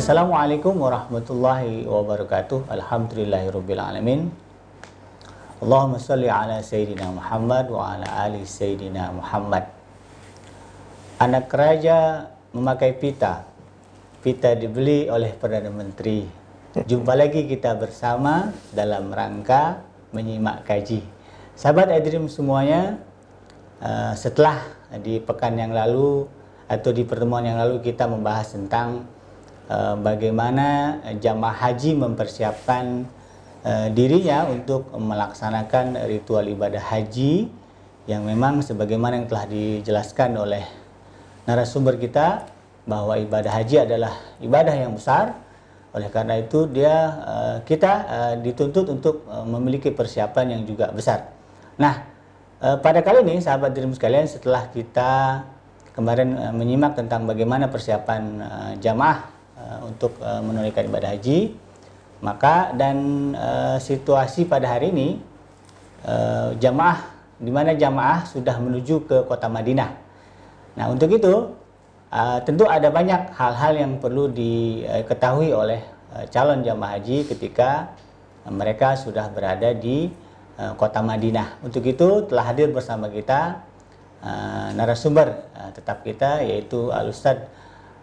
Assalamualaikum warahmatullahi wabarakatuh. Alhamdulillahirabbil Allahumma salli ala sayyidina Muhammad wa ala ali sayyidina Muhammad. Anak raja memakai pita. Pita dibeli oleh Perdana Menteri. Jumpa lagi kita bersama dalam rangka menyimak kaji. Sahabat Adrim semuanya, uh, setelah di pekan yang lalu atau di pertemuan yang lalu kita membahas tentang bagaimana jamaah haji mempersiapkan uh, dirinya untuk melaksanakan ritual ibadah haji yang memang sebagaimana yang telah dijelaskan oleh narasumber kita bahwa ibadah haji adalah ibadah yang besar oleh karena itu dia uh, kita dituntut untuk memiliki persiapan yang juga besar. Nah, pada kali ini sahabat dirimu sekalian setelah kita kemarin menyimak tentang bagaimana persiapan jamaah uh, untuk uh, menunaikan ibadah haji, maka dan uh, situasi pada hari ini uh, jamaah di mana jamaah sudah menuju ke kota Madinah. Nah, untuk itu uh, tentu ada banyak hal-hal yang perlu diketahui oleh uh, calon jamaah haji ketika mereka sudah berada di uh, kota Madinah. Untuk itu telah hadir bersama kita uh, narasumber uh, tetap kita yaitu Al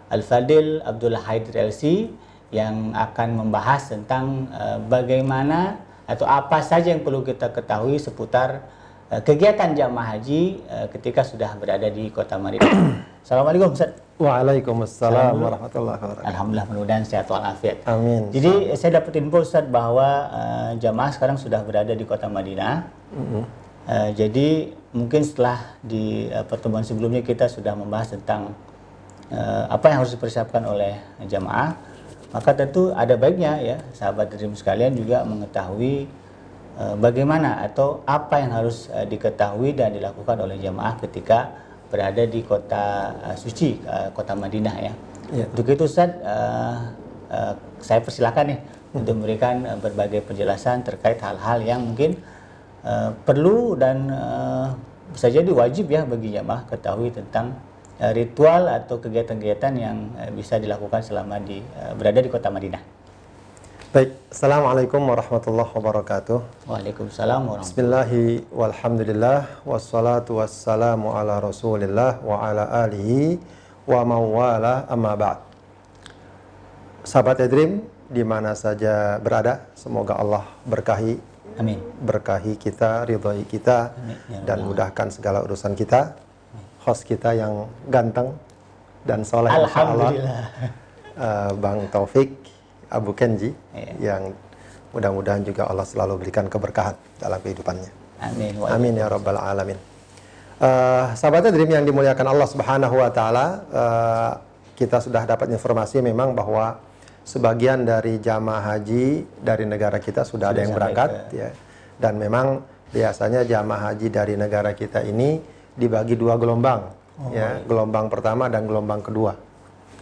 Ustad Al Fadil Abdullah Haidir LC yang akan membahas tentang uh, bagaimana atau apa saja yang perlu kita ketahui seputar uh, kegiatan jamaah haji uh, ketika sudah berada di kota Madinah. Assalamualaikum Ustaz. Waalaikumsalam warahmatullahi wabarakatuh. Alhamdulillah mudah-mudahan sehat walafiat. Amin. Jadi saya dapat info Ustaz bahwa uh, jamaah sekarang sudah berada di kota Madinah. Mm -hmm. uh, jadi mungkin setelah di uh, pertemuan sebelumnya kita sudah membahas tentang apa yang harus dipersiapkan oleh jamaah, maka tentu ada baiknya ya sahabat dream sekalian juga mengetahui uh, bagaimana atau apa yang harus uh, diketahui dan dilakukan oleh jamaah ketika berada di kota suci kota Madinah ya. ya. Untuk itu Ustaz saya persilakan nih hmm. untuk memberikan berbagai penjelasan terkait hal-hal yang mungkin perlu dan bisa jadi wajib ya bagi jamaah ketahui tentang ritual atau kegiatan-kegiatan yang uh, bisa dilakukan selama di uh, berada di kota Madinah. Baik, Assalamualaikum warahmatullahi wabarakatuh. Waalaikumsalam warahmatullahi Bismillahi walhamdulillah wassalatu wassalamu ala rasulillah wa ala alihi wa mawala amma ba'd. Sahabat Edrim, di mana saja berada, semoga Allah berkahi Amin. Berkahi kita, ridhoi kita, Amin. Ya dan mudahkan segala urusan kita. Host kita yang ganteng dan soleh, Alhamdulillah. Uh, Bang Taufik Abu Kenji, ya. yang mudah-mudahan juga Allah selalu berikan keberkahan dalam kehidupannya. Amin. Amin ya rabbal alamin. Uh, sahabatnya Dream yang dimuliakan Allah Subhanahu wa taala, uh, kita sudah dapat informasi memang bahwa sebagian dari jamaah haji dari negara kita sudah, sudah ada yang berangkat ke... ya. Dan memang biasanya jamaah haji dari negara kita ini dibagi dua gelombang oh, ya, iya. gelombang pertama dan gelombang kedua.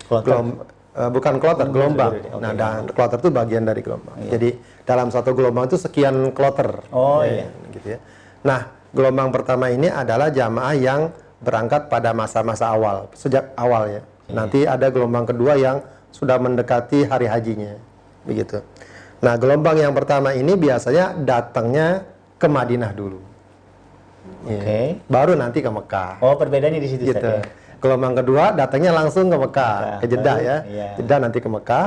Gelom, uh, bukan kloter, gelombang. Okay. Nah, dan kloter itu bagian dari gelombang. Iya. Jadi dalam satu gelombang itu sekian kloter. Oh ya, iya. Gitu ya. Nah, gelombang pertama ini adalah jamaah yang berangkat pada masa-masa awal, sejak awal ya. Iya. Nanti ada gelombang kedua yang sudah mendekati hari hajinya, begitu. Nah, gelombang yang pertama ini biasanya datangnya ke Madinah dulu. Oke. Okay. Ya. Baru nanti ke Mekah. Oh, perbedaannya di situ gitu. ya. Gelombang kedua datangnya langsung ke Mekah, Mekah. ke Jeddah ya. Iya. Jeddah nanti ke Mekah.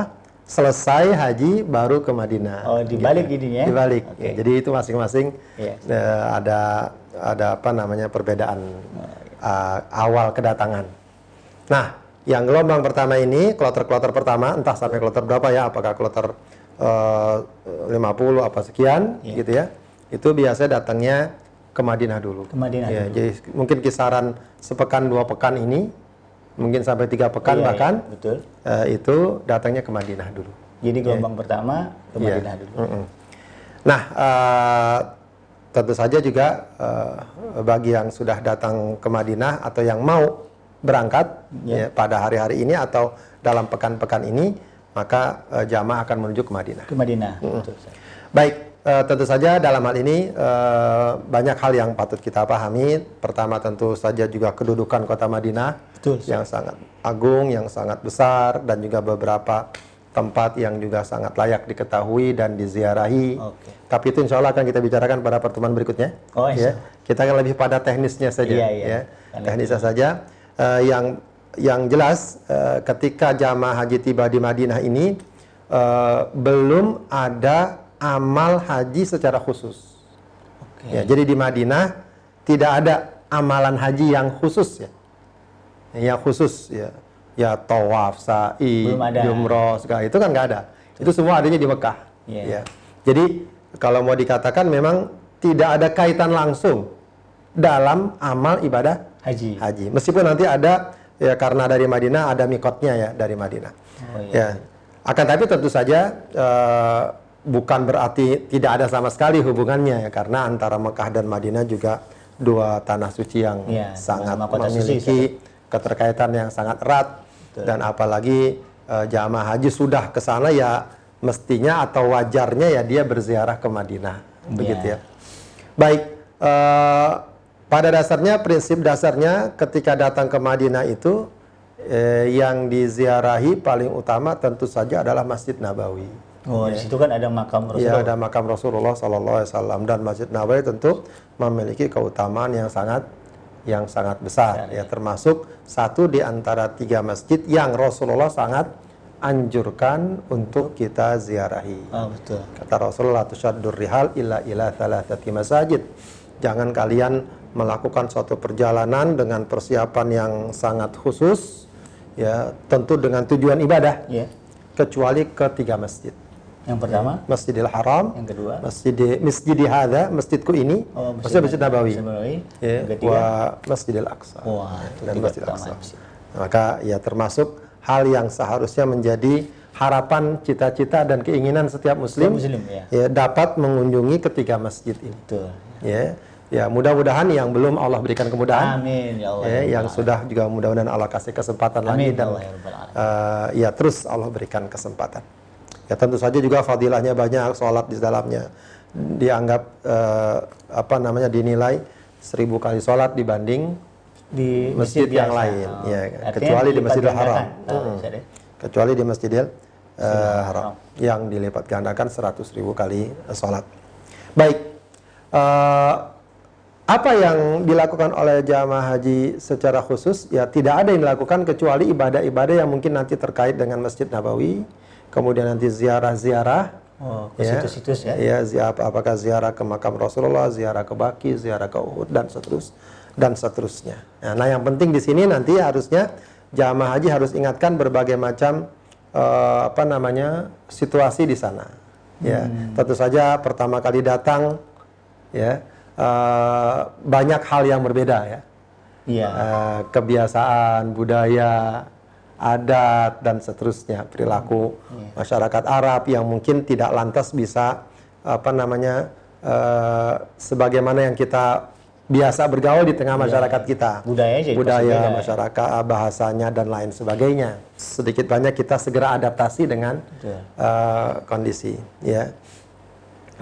Selesai haji baru ke Madinah. Oh, dibalik gitu. ya? Dibalik. Okay. Ya, jadi itu masing-masing yeah. Iya. uh, ada ada apa namanya perbedaan uh, awal kedatangan. Nah, yang gelombang pertama ini, kloter-kloter pertama, entah sampai kloter berapa ya, apakah kloter uh, 50 apa sekian, yeah. gitu ya. Itu biasa datangnya ke Madinah dulu. Ke Madinah. Ya, dulu. jadi mungkin kisaran sepekan dua pekan ini, mungkin sampai tiga pekan yeah, bahkan, yeah, betul. Uh, itu datangnya ke Madinah dulu. Jadi gelombang yeah. pertama ke iya. Madinah yeah. dulu. Mm -mm. Nah, uh, tentu saja juga uh, bagi yang sudah datang ke Madinah atau yang mau berangkat yeah. ya, pada hari-hari ini atau dalam pekan-pekan ini, maka uh, jamaah akan menuju ke Madinah. Ke Madinah. Mm -hmm. Baik, uh, tentu saja dalam hal ini uh, banyak hal yang patut kita pahami. Pertama tentu saja juga kedudukan kota Madinah Betul, yang sangat agung, yang sangat besar dan juga beberapa tempat yang juga sangat layak diketahui dan diziarahi. Oke. Tapi itu insya Allah akan kita bicarakan pada pertemuan berikutnya. Oh, ya. Kita akan lebih pada teknisnya saja. Iya, iya. Ya. Teknisnya saja. Eh, yang yang jelas eh, ketika jamaah haji tiba di Madinah ini eh, belum ada amal haji secara khusus. Oke. Ya, jadi di Madinah tidak ada amalan haji yang khusus ya. Yang khusus ya. Ya tawaf, sa'i, jumroh, segala itu kan nggak ada. Itu semua adanya di Mekah. Iya. Ya. Jadi kalau mau dikatakan memang tidak ada kaitan langsung dalam amal ibadah Haji. haji. Meskipun nanti ada ya karena dari Madinah ada mikotnya ya dari Madinah. Oh, iya. Ya. Akan tapi tentu saja eh, bukan berarti tidak ada sama sekali hubungannya ya karena antara Mekah dan Madinah juga dua tanah suci yang Iya, sangat kota suci, memiliki keterkaitan yang sangat erat Betul. dan apalagi eh, jamaah haji sudah ke sana ya mestinya atau wajarnya ya dia berziarah ke Madinah begitu Iya. ya. Baik, eh, pada dasarnya prinsip dasarnya ketika datang ke Madinah itu eh, yang diziarahi paling utama tentu saja adalah Masjid Nabawi. Oh, di situ kan ada makam Ya Rasulullah. ada makam Rasulullah Sallallahu Alaihi Wasallam dan Masjid Nabawi tentu memiliki keutamaan yang sangat yang sangat besar ya termasuk satu di antara tiga masjid yang Rasulullah sangat anjurkan untuk kita ziarahi. Oh, betul. Kata Rasulullah tusyaddur rihal illa ila thalathati masajid. Jangan kalian melakukan suatu perjalanan dengan persiapan yang sangat khusus ya, tentu dengan tujuan ibadah Iya. kecuali ke tiga masjid. Yang pertama, Masjidil Haram, yang kedua. Masjid Masjid Hadza, masjidku ini, Oh, Masjid Masjid Nabawi. Masjid Nabawi. Ya, Yang ketiga. wa Masjidil Aqsa. Wah, itu dan Masjid Aqsa. Maka ya termasuk hal yang seharusnya menjadi harapan, cita-cita dan keinginan setiap muslim, Muslim, ya. ya dapat mengunjungi ketiga masjid ini. Betul. Ya, ya mudah-mudahan yang belum Allah berikan kemudahan, Amin ya Allah. ya, yang sudah juga mudah-mudahan Allah kasih kesempatan Amin lagi ya dan Allah ya Alamin. eh, ya terus Allah berikan kesempatan. Ya tentu saja juga fadilahnya banyak, sholat di dalamnya dianggap eh, apa namanya dinilai seribu kali sholat dibanding di masjid yang biasa. lain, Oh. ya, kecuali di Masjidil Haram. gandakan. Oh, ya. kecuali di Masjidil eh, Haram. Haram yang dilipat gandakan 100 ribu kali eh, sholat. Baik, eh, apa yang dilakukan oleh jamaah haji secara khusus? Ya tidak ada yang dilakukan kecuali ibadah-ibadah yang mungkin nanti terkait dengan Masjid Nabawi, kemudian nanti ziarah-ziarah. Oh, ke situs-situs ya. Ya, ziarah, apakah ziarah ke makam Rasulullah, ziarah ke Baki, ziarah ke Uhud dan seterus dan seterusnya. Nah, nah, yang penting di sini nanti harusnya jamaah haji harus ingatkan berbagai macam eh, apa namanya situasi di sana. Ya, tentu saja pertama kali datang ya eh, banyak hal yang berbeda ya. Iya. Eh, kebiasaan, budaya, adat dan seterusnya, perilaku masyarakat Arab yang mungkin tidak lantas bisa apa namanya eh, sebagaimana yang kita biasa bergaul di tengah masyarakat kita. Budaya jadi pasti budaya, beda. masyarakat, bahasanya dan lain sebagainya. Sedikit banyak kita segera adaptasi dengan eh, kondisi, ya.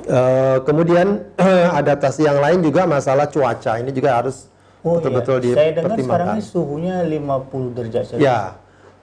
Eh, kemudian adaptasi yang lain juga masalah cuaca ini juga harus Oh betul-betul iya. Saya dengar sekarang dipertimbangkan. ini suhunya 50 derajat Celcius. Ya,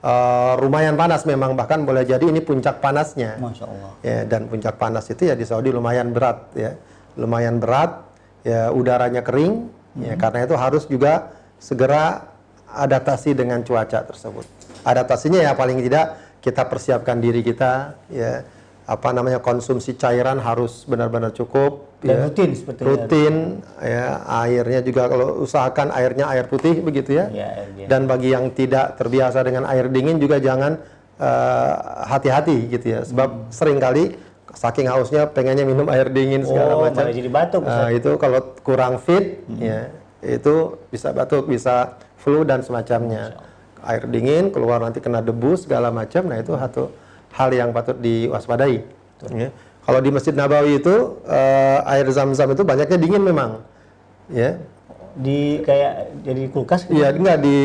eh, lumayan panas memang bahkan boleh jadi ini puncak panasnya. Masya Allah. Ya, dan puncak panas itu ya di Saudi lumayan berat ya, lumayan berat. Ya udaranya kering. Ya karena itu harus juga segera adaptasi dengan cuaca tersebut. Adaptasinya ya paling tidak kita persiapkan diri kita ya apa namanya konsumsi cairan harus benar-benar cukup Dan ya. rutin seperti rutin ya. Airnya juga kalau usahakan airnya air putih begitu ya. Ya, dia. dan bagi yang tidak terbiasa dengan air dingin juga jangan eh, hati-hati gitu ya. Sebab sering kali saking hausnya pengennya minum air dingin segala Oh, macam. jadi batuk. Eh, itu kalau kurang fit ya itu bisa batuk bisa flu dan semacamnya. Air dingin keluar nanti kena debu segala macam nah itu satu hal yang patut diwaspadai ya. kalau di masjid Nabawi itu eh, air zam-zam itu banyaknya dingin memang ya Di kayak jadi kulkas gitu. Iya, enggak di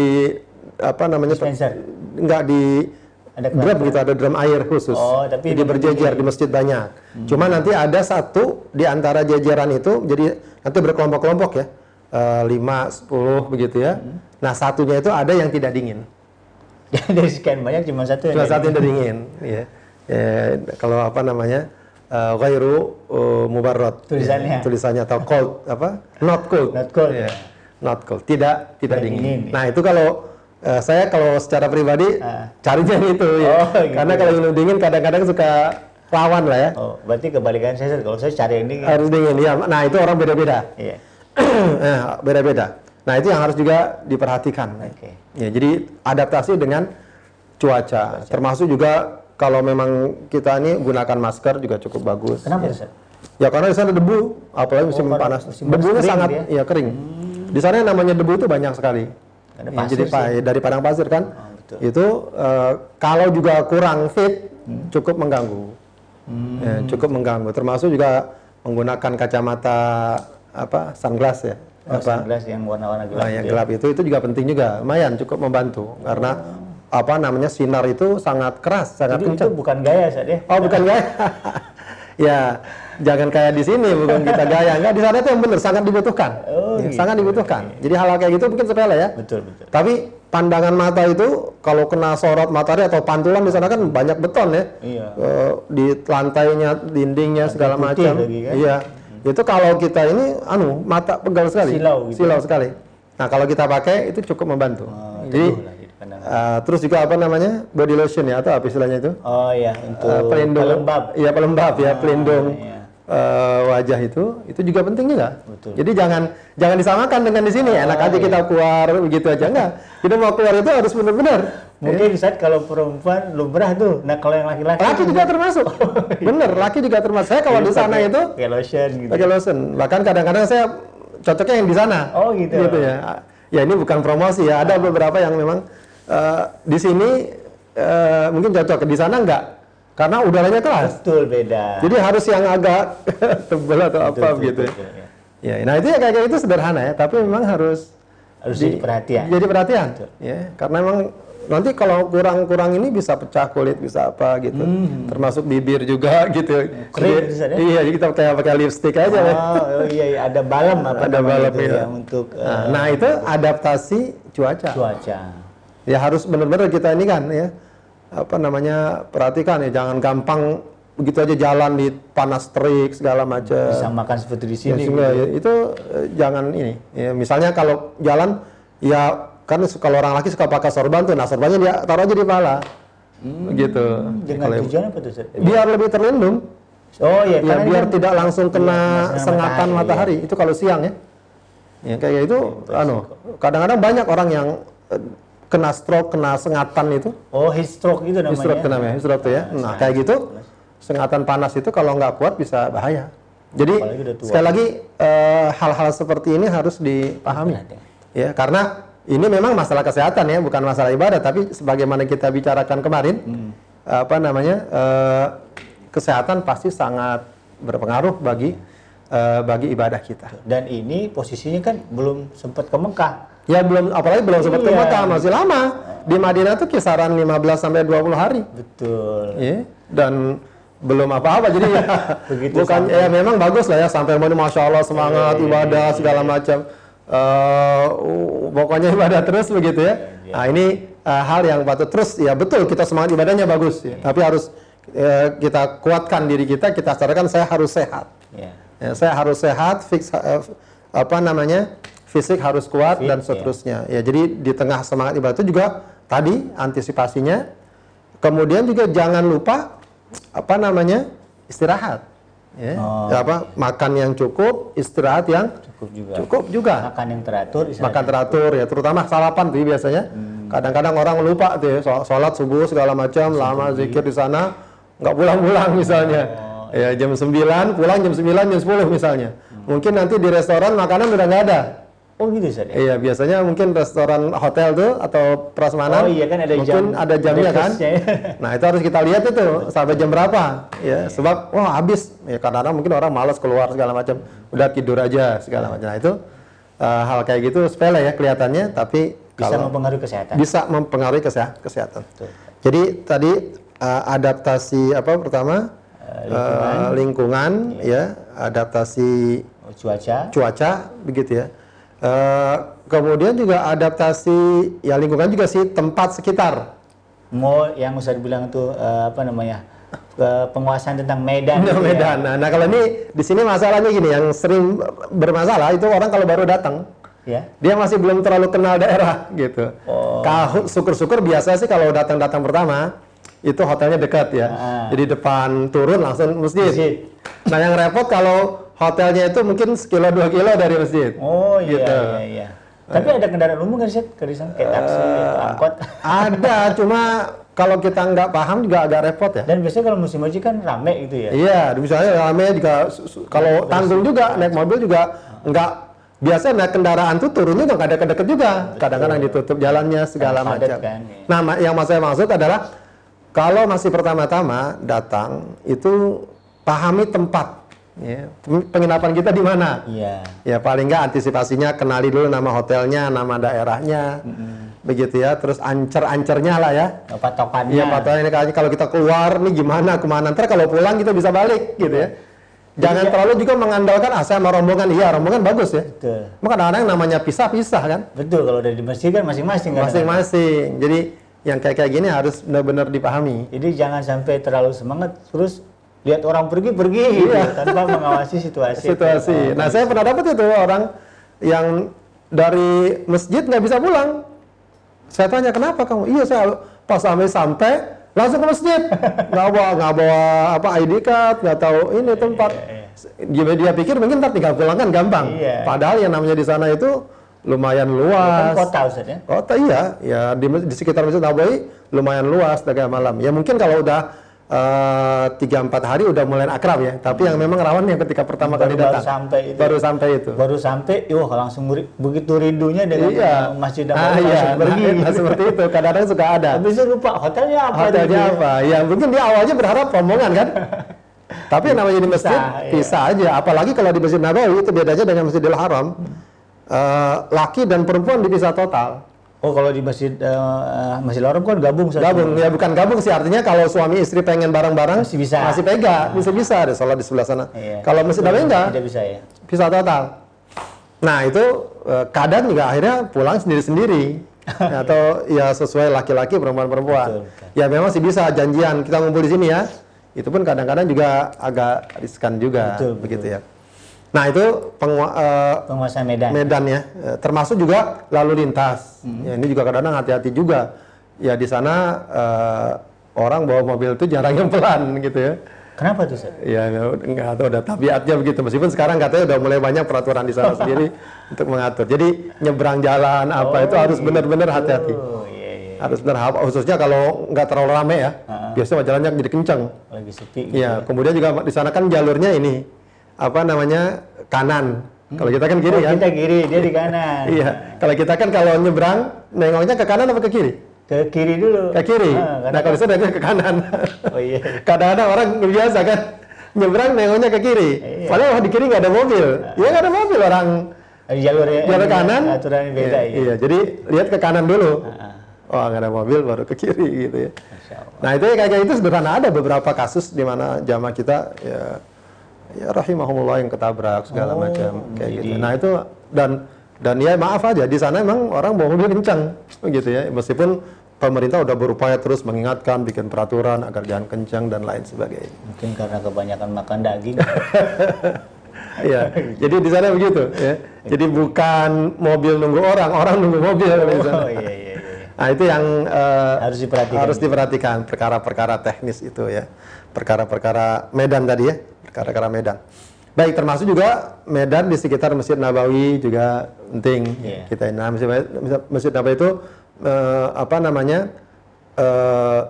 apa namanya? Dispenser. Enggak di Ada drum gitu, ada drum air khusus. Oh, tapi jadi berjejer di masjid banyak. Cuma nanti ada satu di antara jajaran itu, jadi nanti berkelompok-kelompok ya, Eh, lima, sepuluh begitu ya. Nah satunya itu ada yang tidak dingin, Dari sekian banyak cuma satu cuma yang satu yang dingin. Ya. Ya, kalau apa namanya? Uh, ghairu uh. Tulisannya. Ya, tulisannya atau cold apa? Not cold. Not cold, Ya. ya. Not cold. Tidak tidak Tidak dingin. dingin, ya. Nah, itu kalau uh, saya kalau secara pribadi Ah. carinya yang itu ya. Oh, gitu Karena ya. kalau minum dingin kadang-kadang suka lawan lah ya. Oh, berarti kebalikan saya. Kalau saya cari yang dingin. Harus dingin ya. Nah, itu orang beda-beda. Iya. Eh, beda-beda. Nah, itu yang harus juga diperhatikan. Oke. Ya, jadi adaptasi dengan cuaca. Termasuk juga kalau memang kita ini gunakan masker juga cukup bagus. Kenapa ya. Ya karena di sana debu, apalagi musim Oh, panas. musim panas Debunya sangat dia. ya kering. Di sana yang namanya debu itu banyak sekali. Ada Ya, jadi sih. dari padang pasir kan. Oh, betul. itu eh, kalau juga kurang fit cukup mengganggu. Hmm. Ya, cukup mengganggu. Termasuk juga menggunakan kacamata apa sunglass ya. Oh, apa sunglass yang warna-warna gelap. Nah, yang gitu ya. gelap itu itu juga penting juga, lumayan cukup membantu karena apa namanya sinar itu sangat keras, sangat Jadi itu kencang. bukan gaya Ustaz ya. Oh bukan gaya, ya jangan kayak di sini bukan kita gaya, enggak di sana itu yang benar sangat dibutuhkan, Oh, Ya, gitu. sangat dibutuhkan. Jadi hal-hal kayak gitu mungkin sepele ya, Betul, betul. tapi pandangan mata itu kalau kena sorot matahari atau pantulan di sana kan banyak beton ya, Iya. Eh, di lantainya, dindingnya segala putih macam, kan? iya. Itu kalau kita ini, anu mata pegal sekali, Silau gitu. silau sekali. Nah kalau kita pakai itu cukup membantu. Oh, Jadi uh, terus juga apa namanya body lotion ya atau apa istilahnya itu? Oh iya, untuk Uh, pelindung, pelembab. Iya pelembab ya, pelindung iya. Uh, wajah itu, itu juga penting juga. Betul. Jadi jangan jangan disamakan dengan di sini. Enak aja kita keluar begitu aja enggak. Kita mau keluar itu harus benar-benar. Mungkin saat kalau perempuan lumrah tuh. Nah, kalau yang laki-laki Laki juga termasuk. Bener, laki juga termasuk. Saya kalau di sana itu pakai lotion gitu. pakai lotion. Bahkan kadang-kadang saya cocoknya yang di sana. Oh, gitu. ya. Ya ini bukan promosi ya. Ada beberapa yang memang eh, di sini eh, mungkin cocok, di sana enggak. Karena udaranya keras. Betul beda. Jadi harus yang agak tebal atau apa Betul, gitu. betul, ya. betul, ya. Ya, nah itu ya kayak gitu sederhana ya, tapi memang harus Harus jadi perhatian. Jadi perhatian, ya. Karena memang nanti kalau kurang-kurang ini bisa pecah kulit, bisa apa gitu. Termasuk bibir juga gitu. Hmm. Kering Jadi-. Iya, jadi kita pakai pakai lipstick aja. ya. Oh, oh iya, iya, ada balem apa Ada balem, itu iya. ya untuk eh, Nah, nah, itu adaptasi cuaca. cuaca. Ya harus benar-benar kita ini kan ya apa namanya perhatikan ya jangan gampang begitu aja jalan di panas terik segala macam. Bisa makan seperti di Ya, sini. sehingga ya, itu eh, jangan ini. Ya, misalnya kalau jalan ya kan kalau orang laki suka pakai sorban tuh, nah sorbannya dia taruh aja di kepala. Gitu. Dengan Kalau- tujuan apa tuh? Biar lebih terlindung. Oh iya, Ya, biar kan- tidak langsung kena sinar sengatan matahari, matahari. Itu kalau siang ya. Ya kayak itu anu kadang-kadang banyak orang yang eh, kena stroke, kena sengatan itu. Oh, heat stroke itu namanya. Heat stroke itu namanya, heat stroke itu ya. Nah, kayak gitu sengatan panas itu kalau nggak kuat bisa bahaya. Jadi sekali lagi eh, hal-hal seperti ini harus dipahami. Ya, karena ini memang masalah kesehatan ya, bukan masalah ibadah, tapi sebagaimana kita bicarakan kemarin, Hmm. apa namanya eh, kesehatan pasti sangat berpengaruh bagi eh, bagi ibadah kita. Dan ini posisinya kan belum sempat ke Mekah. Ya belum, apalagi belum sempat ke Iya. Mekah, masih lama. Di Madinah tuh kisaran 15 sampai 20 hari. Betul. Iya, dan belum apa-apa jadi ya Begitu bukan ya memang bagus lah ya sampai mana masya Allah semangat Iya, iya, ibadah segala macam Eh, uh, pokoknya ibadah terus begitu ya Iya, nah ini eh, hal yang patut terus ya betul kita semangat ibadahnya bagus Iya. ya. tapi harus eh, kita kuatkan diri kita kita sadarkan saya harus sehat Ya. Ya, saya harus sehat, fix apa namanya fisik harus kuat Fit, dan ya. seterusnya. Ya. jadi di tengah semangat ibadah itu juga tadi antisipasinya, kemudian juga jangan lupa apa namanya istirahat. Ya. Oh, Ya, apa makan yang cukup, istirahat yang Cukup juga. cukup juga. Makan yang teratur, istirahat Makan teratur ya, terutama sarapan tuh biasanya. Kadang-kadang orang lupa tuh ya, sholat subuh segala macam, lama zikir di sana, nggak pulang-pulang misalnya. Ya jam 9, pulang jam 9, jam 10 misalnya. Mungkin nanti di restoran makanan udah nggak ada. Oh gitu Ustaz ya? Iya biasanya mungkin restoran hotel tuh atau prasmanan. Oh, iya kan ada mungkin jam ada jamnya kan. Nah itu harus kita lihat itu sampai jam berapa. Ya sebab wah habis. Ya kadang-kadang mungkin orang malas keluar segala macam. Udah tidur aja segala macam. Nah itu eh, hal kayak gitu sepele ya kelihatannya, tapi Bisa kalau mempengaruhi kesehatan. bisa mempengaruhi keseha- kesehatan. Betul. Jadi tadi eh, adaptasi apa pertama Eh, lingkungan, ya adaptasi cuaca. cuaca begitu ya. Eh, kemudian juga adaptasi ya lingkungan juga sih tempat sekitar. Mau yang Ustaz bilang itu eh, apa namanya? eh, penguasaan tentang Medan. Nah, gitu ya. Medan. Nah, nah, kalau ini di sini masalahnya gini, yang sering bermasalah itu orang kalau baru datang, Ya. dia masih belum terlalu kenal daerah gitu. Oh. Kalau syukur-syukur biasa sih kalau datang-datang pertama itu hotelnya dekat ya. Ah. Jadi depan turun langsung masjid. Masjid. Nah, yang repot kalau hotelnya itu mungkin sekilo dua kilo dari masjid. Oh iya Gitu. iya iya. Tapi ada kendaraan umum kan sih ke sana kayak taksi, atau angkot. Ada, cuma kalau kita nggak paham juga agak repot ya. Dan biasanya kalau musim haji kan rame gitu ya. Iya, misalnya rame juga kalau tanggung juga naik mobil juga nggak biasa naik kendaraan tuh turunnya nggak ada deket juga. Kadang-kadang ditutup jalannya segala macam. kan, iya. Nah, yang saya maksud adalah kalau masih pertama-tama datang itu pahami tempat. Ya. Penginapan kita di mana? Iya. Ya paling nggak antisipasinya kenali dulu nama hotelnya, nama daerahnya, begitu ya. Terus ancer-ancernya lah ya. Patokannya. Iya patokannya ini kayaknya kalau kita keluar nih gimana ke mana ntar kalau pulang kita bisa balik gitu ya. Jangan Iya. terlalu juga mengandalkan ah saya mau rombongan iya rombongan bagus ya. Betul. Maka kadang-kadang namanya pisah-pisah kan, Betul kalau dari di masjid kan masing-masing masing-masing. Jadi yang kayak kayak gini harus benar-benar dipahami. Jadi jangan sampai terlalu semangat terus lihat orang pergi pergi gitu, tanpa mengawasi situasi. Iya. situasi. Nah, saya pernah dapat itu orang yang dari masjid nggak bisa pulang. Saya tanya kenapa kamu? Iya saya pas sampai sampai langsung ke masjid. Nggak bawa nggak bawa apa ID card, nggak tahu ini tempat. Dia, dia pikir mungkin ntar tinggal pulang kan gampang. Iya. Padahal yang namanya di sana itu lumayan Kan luas. kota Ustaz ya. Kota iya, ya di, di sekitar Masjid Nabawi lumayan luas dagang malam. Ya mungkin kalau udah eh, tiga empat hari udah mulai akrab ya. Tapi yang memang rawan yang ketika pertama kali Baru- baru datang. sampai itu. Baru sampai itu. Baru sampai, wah langsung ri- begitu rindunya dengan iya. masjid ah, iya. pergi. Nah, gitu. seperti itu. Kadang-kadang suka ada. Habis itu lupa hotelnya apa? Hotelnya gitu ya. apa? Ya mungkin dia awalnya berharap rombongan kan. Tapi yang namanya di masjid Bisa, iya. bisa aja. Apalagi kalau di Masjid Nabawi itu bedanya dengan Masjidil Haram. Eh, laki dan perempuan dipisah total. Oh kalau di masjid eh, Masjid Haram kan gabung Ustaz. Gabung ya bukan gabung sih artinya kalau suami istri pengen bareng-bareng Masih bisa. masih pega bisa bisa ada sholat di sebelah sana. Iya. Kalau masjid Nabawi enggak Tidak bisa ya. bisa total. Nah itu eh, kadang juga akhirnya pulang sendiri-sendiri atau ya sesuai laki-laki perempuan-perempuan. Betul, betul. Ya memang sih bisa janjian kita ngumpul di sini ya. Itu pun kadang-kadang juga agak riskan juga Betul, begitu ya. Nah itu pengua- eh, Penguasa Medan. Medan ya, Eh, termasuk juga lalu lintas. Ya, ini juga kadang-kadang hati-hati juga. Ya di sana eh, orang bawa mobil itu jarang yang pelan gitu ya. Kenapa tuh Ustaz? Ya nggak tahu udah tabiatnya begitu. Meskipun sekarang katanya udah mulai banyak peraturan di sana sendiri untuk mengatur. Jadi nyebrang jalan apa itu harus benar-benar hati-hati. Oh iya iya. Harus benar khususnya kalau nggak terlalu rame ya. Biasanya jalannya jadi kencang. Lagi sepi. gitu. Iya, kemudian juga di sana kan jalurnya ini apa namanya kanan. Kalau kita kan kiri Oh, kan. kita kiri, dia di kanan. Iya, kalau kita kan kalau nyebrang nengoknya ke kanan apa ke kiri? Ke kiri dulu. Ke kiri. Ah, nah kalau saya nengoknya ke kanan. Oh iya. Kadang-kadang orang biasa kan nyebrang nengoknya ke kiri. Iya. Padahal di kiri nggak ada mobil. Iya nggak ada mobil orang jalur jalur kanan. Aturannya beda iya, ya. Iya, jadi lihat ke kanan dulu. Ah, Oh nggak ada mobil baru ke kiri gitu ya. Nah itu ya kayak kayak itu sederhana ada beberapa kasus di mana jamaah kita ya ya rahimahumullah yang ketabrak segala Oh, macam kayak gitu. jadi- Nah itu dan dan ya maaf aja di sana emang orang bawa mobil kencang gitu ya meskipun pemerintah udah berupaya terus mengingatkan bikin peraturan agar jangan kencang dan lain sebagainya. Mungkin karena kebanyakan makan daging. Iya, jadi di sana begitu ya. Jadi bukan mobil nunggu orang, orang nunggu mobil di sana. oh iya iya iya. Nah itu yang eh, Harus diperhatikan. harus diperhatikan perkara-perkara teknis itu ya, perkara-perkara Medan tadi ya, perkara-perkara Medan. Baik termasuk juga Medan di sekitar Masjid Nabawi juga penting Iya. kita. Nah Masjid, Masjid Nabawi itu eh, apa namanya eh,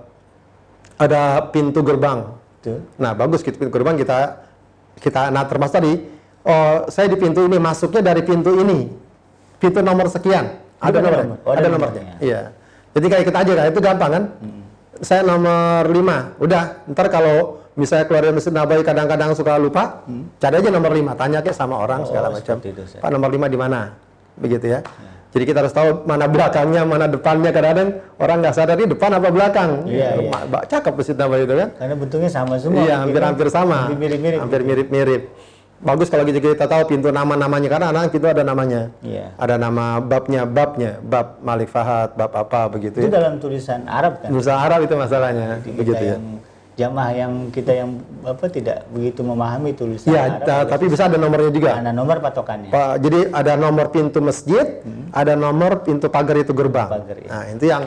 ada pintu gerbang. Tuh. Nah bagus gitu pintu gerbang kita kita nah termasuk tadi oh saya di pintu ini masuknya dari pintu ini pintu nomor sekian ada Ada nomornya nomor? Oh, ada ada nomornya. nomornya iya jadi kayak kita aja kan itu gampang kan saya nomor 5 udah ntar kalau misalnya keluar dari Masjid Nabawi kadang-kadang suka lupa cari aja nomor 5 tanya ke sama orang Oh, segala macam itu. Pak nomor 5 di mana begitu ya jadi kita harus tahu mana belakangnya mana depannya kadang-kadang orang nggak sadar ini depan apa belakang Iya, iya. Ma- cakep Masjid Nabawi itu kan Karena bentuknya sama semua. Iya, hampir-hampir sama. Hampir mirip-mirip. Hampir mirip-mirip. Bagus kalau gitu kita tahu pintu nama-namanya karena anak itu ada namanya. Iya. Ada nama babnya, babnya, bab Malik Fahad, bab apa begitu Itu ya. dalam tulisan Arab kan. Nusa Arab itu masalahnya, Jadi begitu ya. yang jamaah yang kita yang apa tidak begitu memahami tulisan Ya, Arab, ta- tapi bisa ada nomornya juga. ada nomor patokannya. Pak, jadi ada nomor pintu masjid, ada nomor pintu pagar itu gerbang. Pagar, ya. Nah, itu yang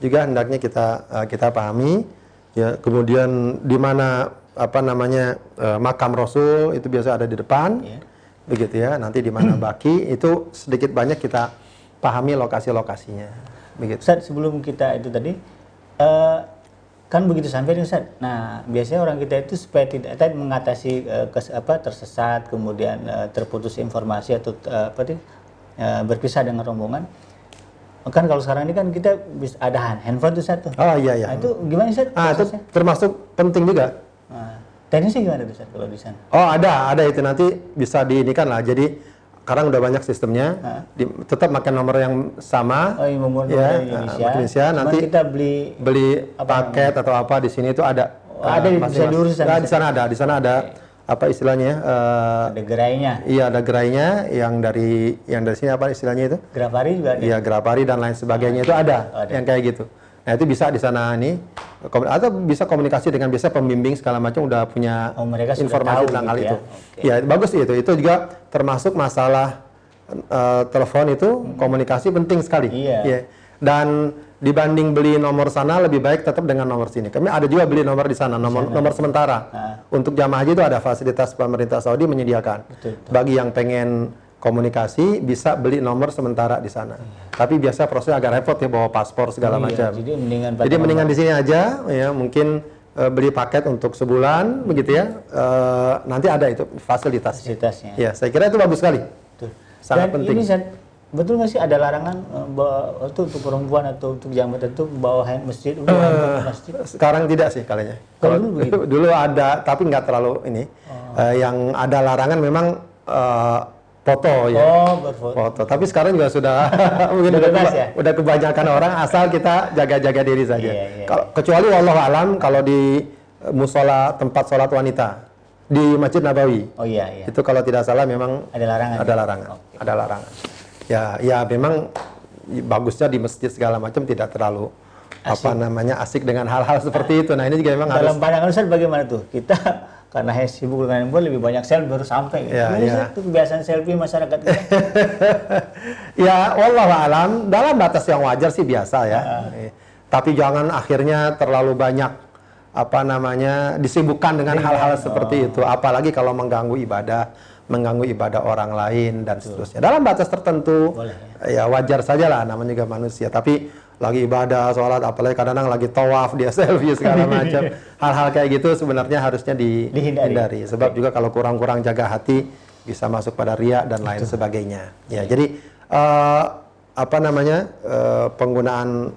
juga hendaknya kita uh, kita pahami. Ya, kemudian di mana apa namanya uh, makam Rasul itu biasa ada di depan, Ya. begitu ya. Nanti di mana baki itu sedikit banyak kita pahami lokasi-lokasinya, begitu. Ustaz, sebelum kita itu tadi eh, kan begitu sampai nih Ustaz. Nah, biasanya orang kita itu supaya tidak tadi mengatasi eh, kes- apa tersesat, kemudian eh, terputus informasi atau eh, apa nih eh, berpisah dengan rombongan. Kan kalau sekarang ini kan kita bisa ada hand- handphone tuh Ustaz tuh. Oh iya iya. Nah, itu gimana Ustaz? Ah, itu termasuk penting juga. Nah, teknisnya gimana tuh Ustaz kalau di sana? Oh ada, ada itu nanti bisa diinikan lah. Jadi sekarang udah banyak sistemnya. Di- tetap pakai nomor yang sama. Oh, yang membuat ya, Indonesia. Indonesia. Cuman Nanti kita beli beli paket atau apa di sini itu ada. Oh, ada di- bisa masing-masing. diurus di sana? Nah, di sana ada, di sana ada apa istilahnya? eh, ada gerainya. iya ada gerainya yang dari yang dari sini apa istilahnya itu? Grafari juga ada. Iya grapari dan lain sebagainya itu ada, Ada. yang kayak gitu. Nah itu bisa di sana nih atau bisa komunikasi dengan biasa pembimbing segala macam udah punya Oh, mereka informasi tentang hal gitu itu. ya. Ya bagus itu. Itu juga termasuk masalah eh, telepon itu komunikasi penting sekali. Iya. Ya. Dan dibanding beli nomor sana lebih baik tetap dengan nomor sini. Kami ada juga beli nomor di sana, nomor nomor sementara. Ah. Untuk jamaah haji itu ada fasilitas pemerintah Saudi menyediakan. Betul, betul. Bagi yang pengen komunikasi bisa beli nomor sementara di sana. Tapi biasa prosesnya agak repot ya bawa paspor segala Iya, macam. Jadi mendingan Jadi mendingan di sini aja ya mungkin eh, beli paket untuk sebulan begitu ya. Eh, nanti ada itu fasilitas. fasilitasnya. Ya, saya kira itu bagus sekali. Betul. Sangat Dan penting. ini betul nggak sih ada larangan eh, bawa, itu untuk perempuan atau untuk jamaah tertentu bawa hand masjid, udah handphone ke masjid? Sekarang tidak sih kalinya. Kalau dulu begitu? Oh. dulu ada tapi nggak terlalu ini. Eh, yang ada larangan memang eh, foto ya. Oh, berfoto. Foto. Tapi sekarang juga sudah mungkin udah, keba- ya? udah kebanyakan orang asal kita jaga-jaga diri saja. Iya, iya, Kalau kecuali wallahu alam kalau di eh, musola tempat sholat wanita di Masjid Nabawi. Oh iya iya. Itu kalau tidak salah memang Ada larangan. ada larangan. Oke. Ada larangan. Ya, ya memang bagusnya di masjid segala macam tidak terlalu apa namanya asik dengan hal-hal seperti itu. Nah, ini juga memang harus Dalam pandangan Ustaz bagaimana tuh? Kita karena sibuk dengan handphone lebih banyak selfie baru sampai. Iya, Gimana iya. Ustaz tuh kebiasaan selfie masyarakat kita? ya wallahu alam dalam batas yang wajar sih biasa ya. Eh, Tapi jangan akhirnya terlalu banyak apa namanya disibukkan dengan hal-hal seperti itu apalagi kalau mengganggu ibadah, mengganggu ibadah orang lain dan seterusnya. Dalam batas tertentu Boleh, ya wajar saja lah namanya juga manusia. Tapi lagi ibadah, sholat, apalagi kadang-kadang lagi tawaf, dia selfie segala macam. Hal-hal kayak gitu sebenarnya harusnya di- Dihindari. dihindari. Sebab juga kalau kurang-kurang jaga hati bisa masuk pada ria dan lain sebagainya. Ya, jadi eh, apa namanya eh, penggunaan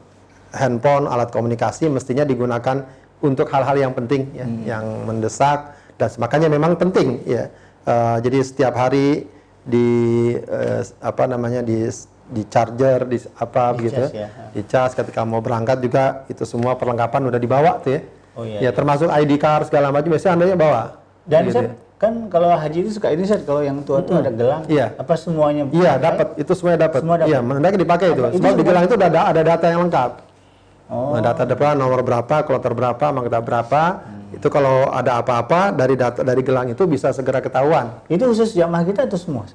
handphone alat komunikasi mestinya digunakan untuk hal-hal yang penting, ya, yang mendesak dan makanya memang penting, ya. Eh, jadi setiap hari di eh, apa namanya di di charger di apa Di begitu cas ya. di cas ketika mau berangkat juga itu semua perlengkapan udah dibawa tuh ya Oh, iya, ya termasuk ID card segala macam biasanya andanya bawa Dan Gitu Ustaz, kan kalau haji itu suka ini Ustaz, kalau yang tua tuh ada gelang. Iya. Apa semuanya? Iya dapat itu semuanya dapat. Semua dapat? Iya mendadak dipakai itu. Apa, itu Sebab di gelang itu ada ada data yang lengkap. Oh. Nah, data depan nomor berapa, kloter berapa, makta berapa. Hmm. Itu kalau ada apa-apa dari data dari gelang itu bisa segera ketahuan. Itu khusus jamaah kita atau semua?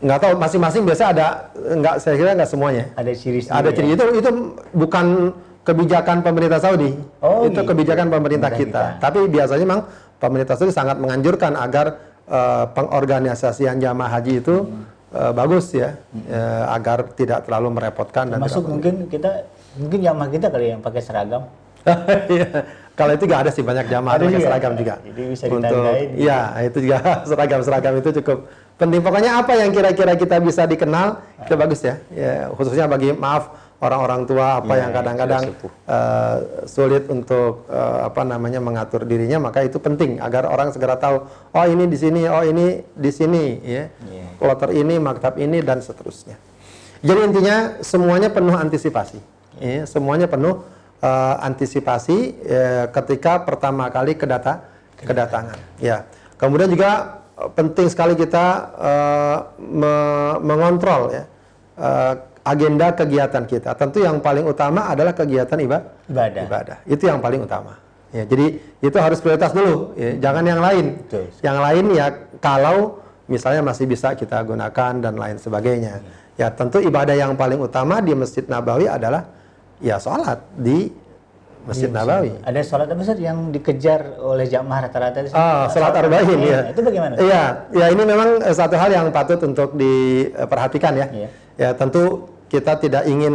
Nggak tahu masing-masing biasa ada nggak saya kira nggak semuanya. Ada ciri Ada ciri itu itu bukan kebijakan pemerintah Saudi. Oh, itu gitu. kebijakan pemerintah Pemerintah kita. Tapi biasanya memang pemerintah Saudi sangat menganjurkan agar eh, pengorganisasian jamaah haji itu Hmm. eh, bagus ya, eh, agar tidak terlalu merepotkan dan Termasuk tidak- mungkin kita mungkin jamaah kita kali yang pakai seragam. Iya. Kalau itu nggak ada sih banyak jamaah Ada pakai seragam juga. Jadi bisa Untuk iya itu juga seragam-seragam itu cukup penting. Pokoknya apa yang kira-kira kita bisa dikenal itu bagus ya. Ya khususnya bagi maaf orang-orang tua apa Iya, yang kadang-kadang eh, sulit untuk eh, apa namanya mengatur dirinya maka itu penting agar orang segera tahu oh ini di sini oh ini di sini ya Iya. kloter ini maktab ini dan seterusnya. Jadi intinya semuanya penuh antisipasi. Ya, semuanya penuh eh, antisipasi eh, ketika pertama kali kedata kedatangan. Ya. Kemudian juga penting sekali kita eh, me- mengontrol ya eh, agenda kegiatan kita. Tentu yang paling utama adalah kegiatan iba- Ibadah. ibadah. Itu yang paling utama. Ya, jadi itu harus prioritas dulu, ya, jangan yang lain. Betul. Yang lain ya kalau misalnya masih bisa kita gunakan dan lain sebagainya. Ya tentu ibadah yang paling utama di Masjid Nabawi adalah ya sholat di Masjid Iya, Nabawi. Ada sholat apa Ustaz yang dikejar oleh jamaah rata-rata? Ah, sholat arba'in Iya, ya. Itu bagaimana? Iya, ya ini memang eh, satu hal yang patut untuk diperhatikan ya. Iya. Ya tentu kita tidak ingin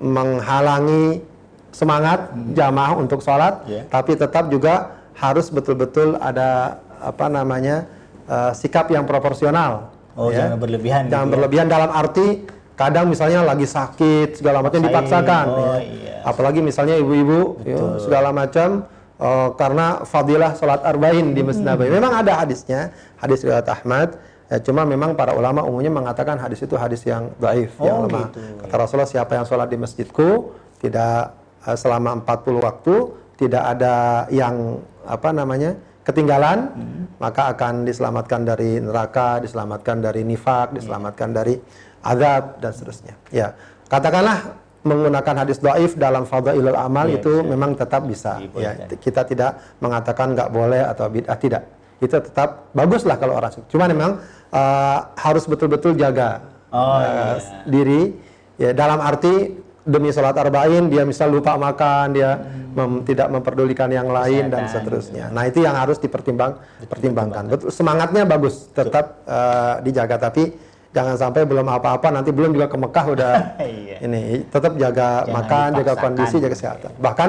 menghalangi semangat jamaah untuk sholat, Iya. tapi tetap juga harus betul-betul ada apa namanya eh, sikap yang proporsional. Oh, ya. jangan berlebihan Jangan gitu ya. berlebihan dalam arti kadang misalnya lagi sakit segala macam dipaksakan. Oh, ya. iya. Apalagi misalnya ibu-ibu ya, segala macam eh, karena fadilah sholat arba'in di Masjid Nabawi. Memang ada hadisnya, hadis riwayat Ahmad. Ya, cuma memang para ulama umumnya mengatakan hadis itu hadis yang dhaif, yang Oh, lemah. gitu. Kata Rasulullah siapa yang sholat di masjidku tidak eh, selama 40 waktu tidak ada yang apa namanya ketinggalan maka akan diselamatkan dari neraka, diselamatkan dari nifak, diselamatkan dari azab dan seterusnya. Ya, katakanlah menggunakan hadis dhaif dalam fadhailul amal Iya, itu memang tetap bisa. Ya, Dibolehkan. kita tidak mengatakan nggak boleh atau bid'ah tidak. Itu tetap bagus lah kalau orang. Cuma memang eh, harus betul-betul jaga Oh, eh, iya. diri ya dalam arti demi sholat arba'in dia misal lupa makan dia mem- tidak memperdulikan yang lain dan Kesehatan, seterusnya nah itu yang harus dipertimbang pertimbangkan betul semangatnya bagus tetap eh, dijaga tapi jangan sampai belum apa-apa nanti belum juga ke Mekah udah Iya. ini tetap jaga Jangan makan jaga kondisi jaga kesehatan bahkan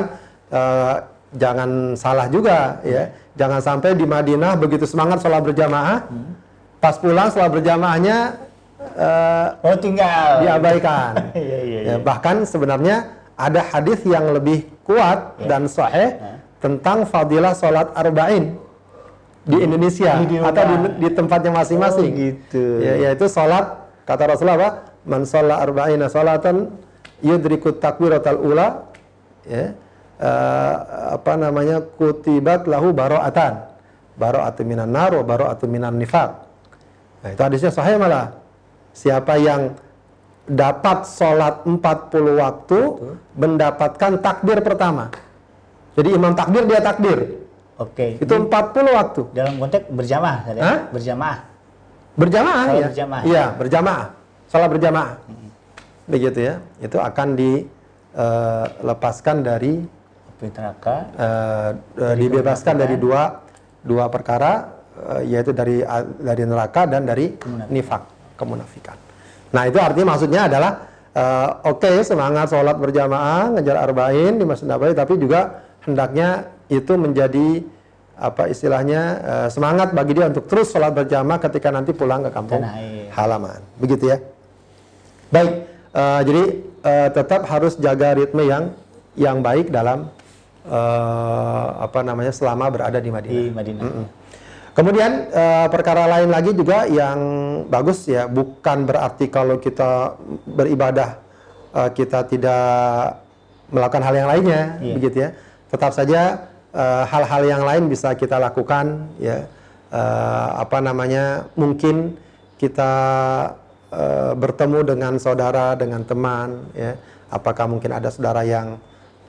eh, jangan salah juga ya jangan sampai di Madinah begitu semangat sholat berjamaah pas pulang sholat berjamaahnya eh, Oh, tinggal. diabaikan. Iya, iya, Ya, bahkan sebenarnya ada hadis yang lebih kuat Ya. dan sahih tentang fadilah sholat arba'in di Indonesia Di- atau di, di tempatnya masing-masing. Oh, gitu. Ya, yaitu sholat kata Rasulullah apa? Man sholat arba'ina sholatan yudrikut takbiratal ula ya, eh, apa namanya kutibat lahu baro'atan baro'atu minan nar wa minan nifaq Nah, itu hadisnya sahih malah. Siapa yang dapat sholat 40 waktu mendapatkan takbir pertama. Jadi imam takbir dia takbir. Oke. Itu 40 waktu. Dalam konteks berjamaah, ya? Hah? Berjamaah. Berjamaah Sholat ya. berjamaah. Iya, berjamaah. Sholat berjamaah. Begitu ya. Itu akan dilepaskan dari Api neraka. eh, eh, dibebaskan dari dua dua perkara eh, yaitu dari dari neraka dan dari nifak kemunafikan. Nah itu artinya maksudnya adalah eh, oke semangat sholat berjamaah ngejar arba'in di Masjid Nabawi tapi juga hendaknya itu menjadi apa istilahnya eh, semangat bagi dia untuk terus sholat berjamaah ketika nanti pulang ke kampung halaman begitu ya. Baik, eh, jadi eh, tetap harus jaga ritme yang yang baik dalam eh, apa namanya selama berada di Madinah. Di Madinah. Kemudian eh, perkara lain lagi juga yang bagus ya, bukan berarti kalau kita beribadah eh, kita tidak melakukan hal yang lainnya, Iya. begitu ya. Tetap saja eh, hal-hal yang lain bisa kita lakukan ya. Eh, apa namanya? Mungkin kita eh, bertemu dengan saudara, dengan teman ya. Apakah mungkin ada saudara yang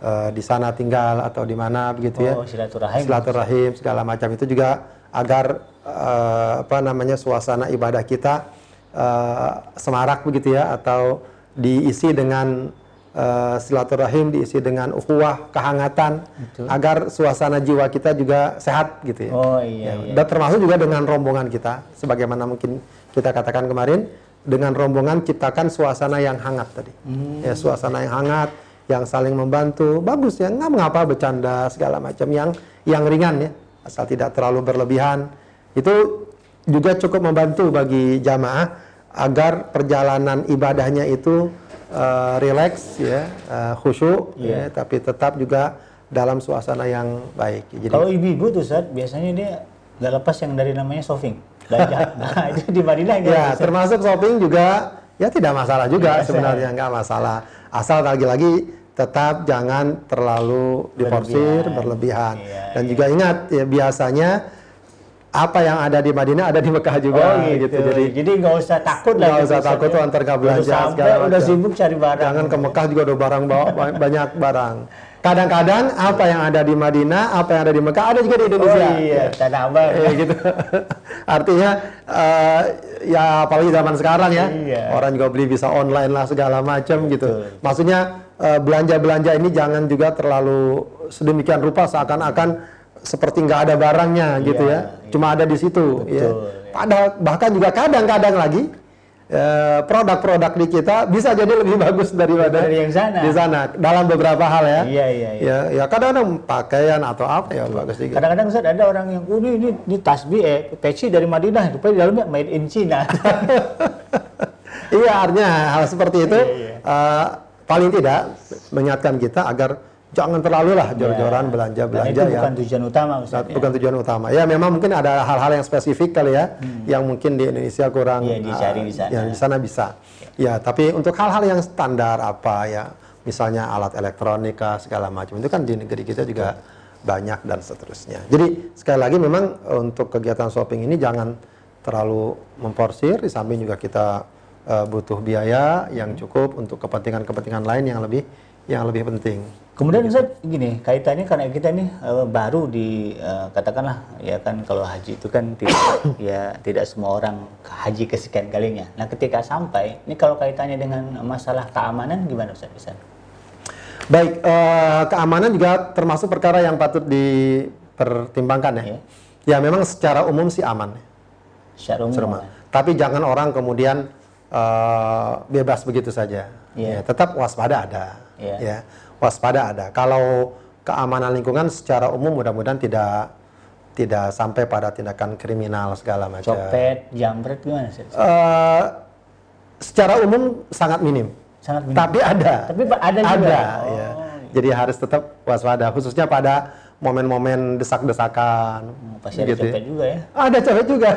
eh, di sana tinggal atau di mana begitu ya Oh, silaturahim. silaturahim segala macam itu juga agar eh, apa namanya suasana ibadah kita eh, semarak begitu ya atau diisi dengan eh, silaturahim diisi dengan ukhuwah kehangatan agar suasana jiwa kita juga sehat gitu ya. Oh iya, iya. Dan termasuk juga dengan rombongan kita sebagaimana mungkin kita katakan kemarin dengan rombongan ciptakan suasana yang hangat tadi. Hmm. Ya suasana yang hangat yang saling membantu bagus ya nggak mengapa bercanda segala macam yang yang ringan ya asal tidak terlalu berlebihan itu juga cukup membantu bagi jamaah agar perjalanan ibadahnya itu eh, rileks ya eh, khusyuk ya tapi tetap juga dalam suasana yang baik jadi Kalau ibu-ibu tuh Ustaz, biasanya dia nggak lepas yang dari namanya shopping. Belanja. nah, itu di Madinah Ya, termasuk shopping juga ya tidak masalah juga Nggak sebenarnya nggak masalah. Asal lagi-lagi tetap jangan terlalu diporsir berlebihan. Iya, Dan juga ingat ya biasanya apa yang ada di Madinah ada di Mekah juga Oh gitu. Jadi Jadi nggak usah takut lah. nggak gitu, usah takut ya. tuh antar nggak belanja segala udah sibuk cari barang. jangan ke Mekah juga ada barang bawa ba- banyak barang. kadang-kadang apa yang ada di Madinah, apa yang ada di Mekah ada juga di Indonesia. Oh iya, Tanah Abang. Ya, gitu. Artinya eh, ya apalagi zaman sekarang ya, Iya. orang juga beli bisa online lah segala macam gitu. Maksudnya eh, belanja-belanja ini jangan juga terlalu sedemikian rupa seakan-akan seperti nggak ada barangnya gitu ya, iya. cuma ada di situ. Betul, ya. ya. Padahal bahkan juga kadang-kadang lagi eh, produk-produk di kita bisa jadi lebih bagus daripada Dari yang sana. di sana dalam beberapa hal ya. Iya, iya, iya. Ya, ya kadang-kadang pakaian atau apa ya bagus juga. Kadang-kadang Ustaz ada orang yang, oh, ini, ini, ini tasbih, eh, peci dari Madinah, rupanya di dalamnya made in China. Iya, artinya hal seperti itu Iya, iya. eh, paling tidak mengingatkan kita agar jangan terlalu lah jor-joran belanja Dan belanja itu ya. bukan tujuan utama Ustaz. ya. bukan tujuan utama. Ya memang mungkin ada hal-hal yang spesifik kali ya, yang mungkin di Indonesia kurang. Iya, dicari di sana. Yang di sana bisa. Ya, tapi untuk hal-hal yang standar apa ya, misalnya alat elektronika segala macam itu kan di negeri kita juga banyak dan seterusnya. Jadi sekali lagi memang untuk kegiatan shopping ini jangan terlalu memporsir. Di samping juga kita eh, butuh biaya yang cukup untuk kepentingan-kepentingan lain yang lebih yang lebih penting. Kemudian Ustaz gini, kaitannya karena kita ini eh, baru di eh, katakanlah ya kan kalau haji itu kan tidak ya tidak semua orang haji kesekian kalinya. Nah, ketika sampai ini kalau kaitannya dengan masalah keamanan gimana Ustaz bisa? Baik, eh, keamanan juga termasuk perkara yang patut dipertimbangkan ya. Iya. Ya memang secara umum sih aman, Secara umum. Serma. Tapi jangan orang kemudian eh, bebas begitu saja. Iya. Ya, tetap waspada ada. Iya. Ya, waspada ada. Kalau keamanan lingkungan secara umum mudah-mudahan tidak tidak sampai pada tindakan kriminal segala macam. Copet, jambret gimana Ustaz? Eh, secara umum sangat minim. Sangat minim. Tapi ada. Tapi ada juga? Ada, Oh. ya. Jadi harus tetap waspada, khususnya pada momen-momen desak-desakan. Pasti ada gitu ya. copet juga ya. Ada copet juga.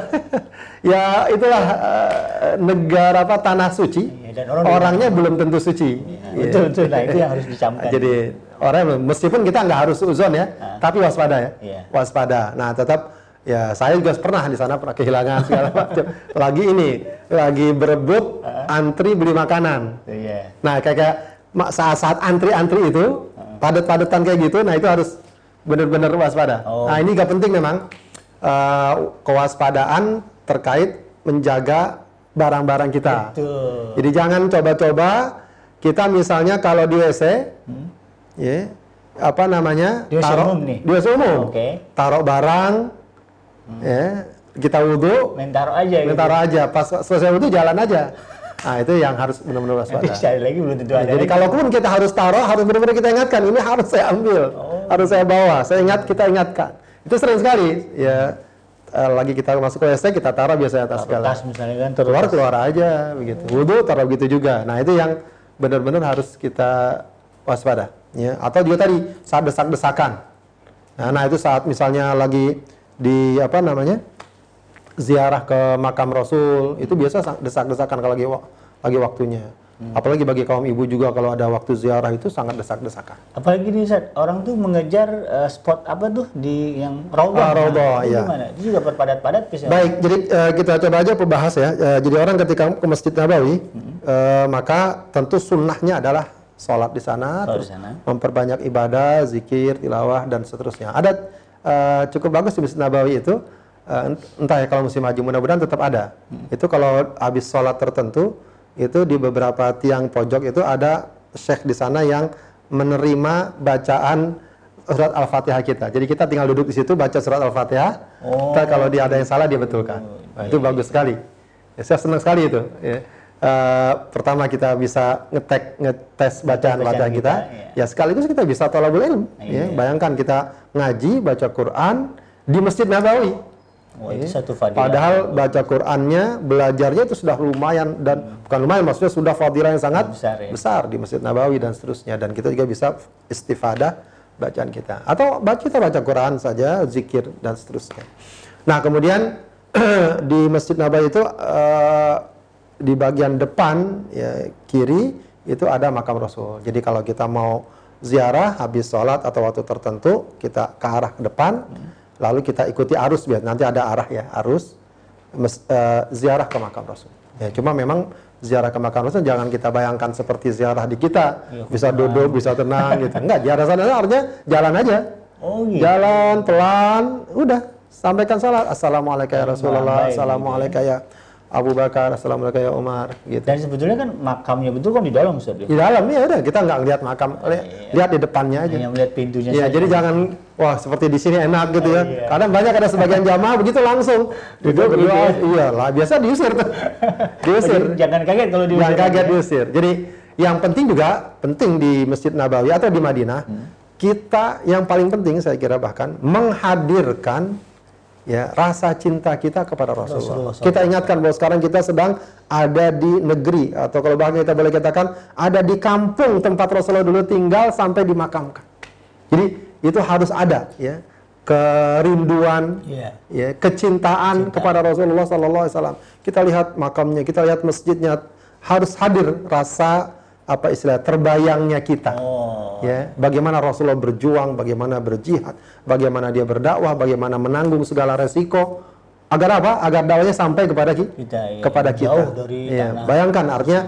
ya itulah eh, negara apa tanah suci. Iya, dan orang Orangnya belum tentu suci. Ya, Iya. Betul betul. Nah, itu yang harus dicamkan. Jadi orang meskipun kita nggak harus uzon ya, tapi waspada ya. Iya. Waspada. Nah tetap ya saya juga pernah di sana pernah kehilangan segala macam. Lagi ini lagi berebut antri beli makanan. Iya. Nah kayak kayak saat-saat antri-antri itu padat-padatan kayak gitu, nah itu harus benar-benar waspada. Oh. Nah ini gak penting memang eh, kewaspadaan terkait menjaga barang-barang kita. Betul. Jadi jangan coba-coba kita misalnya kalau di WC, ya apa namanya? Di WC taruh- umum nih? Di WC umum. Oke. Taruh barang, ya kita wudhu, Main taruh aja gitu. taruh aja. Pas selesai wudhu jalan aja. Nah itu yang harus benar-benar Nanti waspada. sekali lagi belum tentu Ya, ada. jadi kalaupun kita harus taruh, harus benar-benar kita ingatkan. Ini harus saya ambil, Oh. Harus saya bawa. Saya ingat, kita ingatkan. Itu sering sekali. Ya, eh, lagi kita masuk ke WC, kita taruh biasanya atas segala. tas misalnya kan terus. Keluar keluar aja begitu. Wudhu taruh gitu juga. Nah itu yang benar-benar harus kita waspada. Ya. Atau juga tadi saat desak-desakan. Nah, nah itu saat misalnya lagi di apa namanya ziarah ke makam Rasul itu biasa sa- desak-desakan kalau lagi lagi waktunya. Apalagi bagi kaum ibu juga kalau ada waktu ziarah itu sangat desak-desakan. Apalagi nih Ustaz, orang tuh mengejar eh, spot apa tuh di yang raudhah. Ah, raudhah, Nah, gimana? Itu juga berpadat-padat bisa. Baik, jadi eh, kita coba aja membahas ya. Eh, jadi orang ketika ke Masjid Nabawi, eh, maka tentu sunnahnya adalah sholat di sana, Sholat terus di sana. memperbanyak ibadah, zikir, tilawah dan seterusnya. Ada eh, cukup bagus di Masjid Nabawi itu, ent- entah ya kalau musim haji mudah-mudahan tetap ada. Itu kalau habis sholat tertentu, itu di beberapa tiang pojok itu ada syekh di sana yang menerima bacaan surat Al-Fatihah kita. Jadi kita tinggal duduk di situ baca surat Al-Fatihah. Oh. Kalau dia ada yang salah dia betulkan. Nah, itu bagus sekali. Ya, saya senang sekali itu. Ya. Eh, pertama kita bisa ngetek ngetes bacaan bacaan kita, kita, ya sekaligus kita bisa tolabul ilm. Iya. Ya. Bayangkan kita ngaji baca Quran di Masjid Nabawi. Wah, itu Ya. satu fadilah. Padahal baca Qurannya, belajarnya itu sudah lumayan dan bukan lumayan, maksudnya sudah fadilah yang sangat Besar, ya. besar di Masjid Nabawi dan seterusnya. Dan kita juga bisa istifadah bacaan kita. Atau baca kita baca Quran saja, zikir dan seterusnya. Nah kemudian di Masjid Nabawi itu eh, di bagian depan ya, kiri itu ada makam Rasul. Jadi kalau kita mau ziarah habis sholat atau waktu tertentu kita ke arah ke depan, lalu kita ikuti arus biar nanti ada arah ya arus mes- eh, ziarah ke makam Rasul. Ya, cuma memang ziarah ke makam Rasul jangan kita bayangkan seperti ziarah di kita, Iya, bisa duduk, bisa tenang gitu. Enggak, ziarah sana artinya jalan aja. Oh gitu. Jalan pelan, udah sampaikan salat. Assalamualaikum ya Rasulullah, baik, Assalamualaikum ya Abu Bakar, Assalamualaikum ya Umar gitu. Dan sebetulnya kan makamnya betul kan di dalam Ustaz. ya? Di dalam ya udah kita nggak lihat makam, li- lihat di depannya aja. Hanya melihat pintunya Iya, jadi jangan wah seperti di sini enak gitu ya. iya. Kadang banyak ada sebagian jamaah begitu langsung duduk begitu duduk. ya. Iya lah, biasa diusir tuh. diusir. Jangan kaget kalau diusir. Jangan kaget ya. diusir. Jadi yang penting juga penting di Masjid Nabawi atau di Madinah, Hmm. kita yang paling penting saya kira bahkan menghadirkan ya rasa cinta kita kepada Rasulullah. Rasulullah kita ingatkan bahwa sekarang kita sedang ada di negeri atau kalau bahkan kita boleh katakan ada di kampung tempat Rasulullah dulu tinggal sampai dimakamkan. Jadi itu harus ada ya kerinduan Iya. ya kecintaan kepada Rasulullah Sallallahu Alaihi Wasallam. Kita lihat makamnya, kita lihat masjidnya harus hadir rasa apa istilah terbayangnya kita. Oh. Ya, bagaimana Rasulullah berjuang, bagaimana berjihad, bagaimana dia berdakwah, bagaimana menanggung segala resiko agar apa? Agar dakwahnya sampai kepada ki- Kita, ya, kepada kita. tanah. bayangkan artinya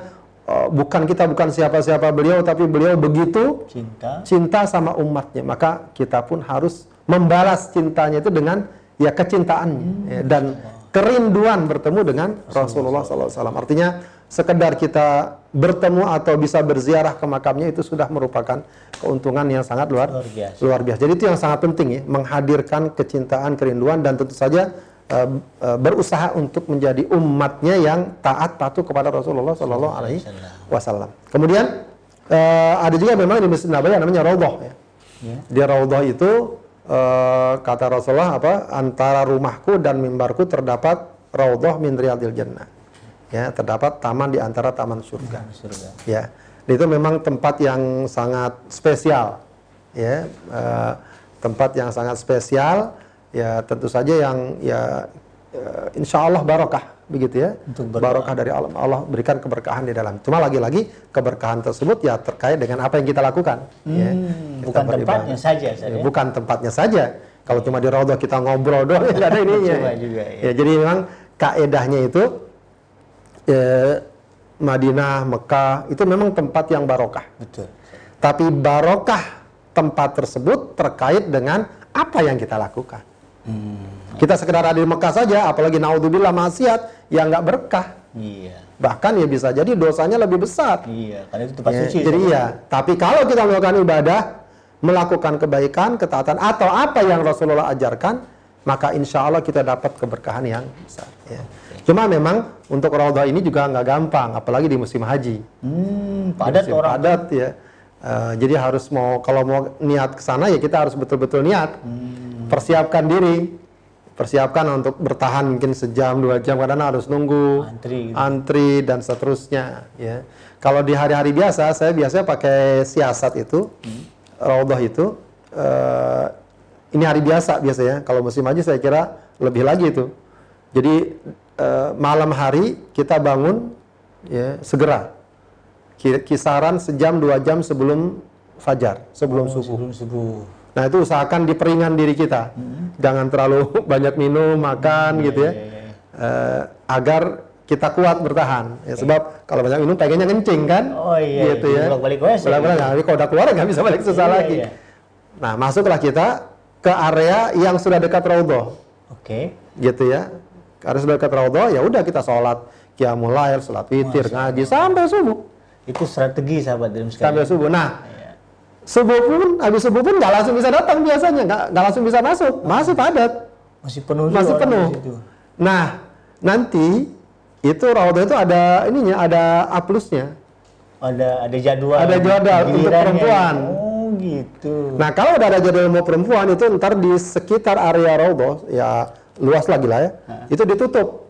eh, bukan kita bukan siapa-siapa beliau tapi beliau begitu Cinta. cinta sama umatnya maka kita pun harus membalas cintanya itu dengan ya kecintaannya ya, dan kerinduan bertemu dengan Rasulullah SAW artinya sekedar kita bertemu atau bisa berziarah ke makamnya itu sudah merupakan keuntungan yang sangat luar Luar biasa. luar biasa jadi itu yang sangat penting ya menghadirkan kecintaan kerinduan dan tentu saja eh, eh, berusaha untuk menjadi umatnya yang taat patuh kepada Rasulullah Sallallahu Alaihi Wasallam kemudian eh, ada juga memang di Masjid Nabawi namanya Raudhah ya Ya. di Raudhah itu eh, kata Rasulullah apa antara rumahku dan mimbarku terdapat Raudhah min riyadil jannah. Ya, terdapat taman di antara taman surga. Surga. Ya. Itu memang tempat yang sangat spesial. Ya, eh, tempat yang sangat spesial ya tentu saja yang ya eh, insya Allah barokah begitu ya barokah dari Allah Allah berikan keberkahan di dalam cuma lagi-lagi keberkahan tersebut ya terkait dengan apa yang kita lakukan ya. Hmm, Kita bukan beribadah. tempatnya saja, Ustaz, Ya, ya? bukan tempatnya saja kalau cuma di raudhah kita ngobrol doang nggak ada ininya Cuma juga, ya. ya jadi memang kaedahnya itu ya, Madinah Mekah itu memang tempat yang barokah Betul. tapi barokah tempat tersebut terkait dengan apa yang kita lakukan. Kita sekedar ada di Mekah saja, apalagi naudzubillah maksiat yang nggak berkah. Iya. Bahkan ya bisa jadi dosanya lebih besar. Iya, karena itu tempat Ya, suci. jadi Ustaz. ya, tapi kalau kita melakukan ibadah, melakukan kebaikan, ketaatan atau apa yang Rasulullah ajarkan, maka insya Allah kita dapat keberkahan yang besar. Ya. Cuma memang untuk raudhah ini juga nggak gampang, apalagi di musim haji. Hmm, padat Musim orang. padat ya. Eh, jadi harus mau kalau mau niat ke sana ya kita harus betul-betul niat. Hmm. Persiapkan diri. Persiapkan untuk bertahan mungkin sejam dua jam karena harus nunggu Antri gitu. antri dan seterusnya ya. Kalau di hari-hari biasa saya biasanya pakai siasat itu Hmm. raudhah itu eh, ini hari biasa biasanya. Kalau musim haji saya kira lebih lagi itu. Jadi eh, malam hari kita bangun ya segera Ki- kisaran sejam dua jam sebelum fajar sebelum Oh, subuh. Sebelum subuh. Nah itu usahakan diperingan diri kita, jangan terlalu banyak minum, makan gitu ya, iya, iya. Eh, agar kita kuat bertahan. Ya, sebab kalau banyak minum pengennya kencing kan, Oh, iya, gitu ya. bolak-balik WC. Bolak-balik, nah, tapi kalau udah keluar nggak bisa balik susah Iya, lagi. iya. Nah masuklah kita ke area yang sudah dekat raudhah, Oke. gitu ya. Sudah dekat raudhah, ya udah kita sholat qiyamul lail, sholat witir, ngaji sampai subuh, Itu strategi sahabat dalam sampai sekali. subuh. Nah Iya. subuh pun habis subuh pun nggak langsung bisa datang biasanya nggak nggak langsung bisa masuk masih padat Masih penuh masih penuh nah nanti itu raudhah itu ada ininya ada A plusnya Ada ada jadwal. Ada jadwal untuk perempuan. Oh, gitu. nah kalau udah ada jadwal mau perempuan itu ntar di sekitar area raudhah ya luas lagi lah ya. Itu ditutup.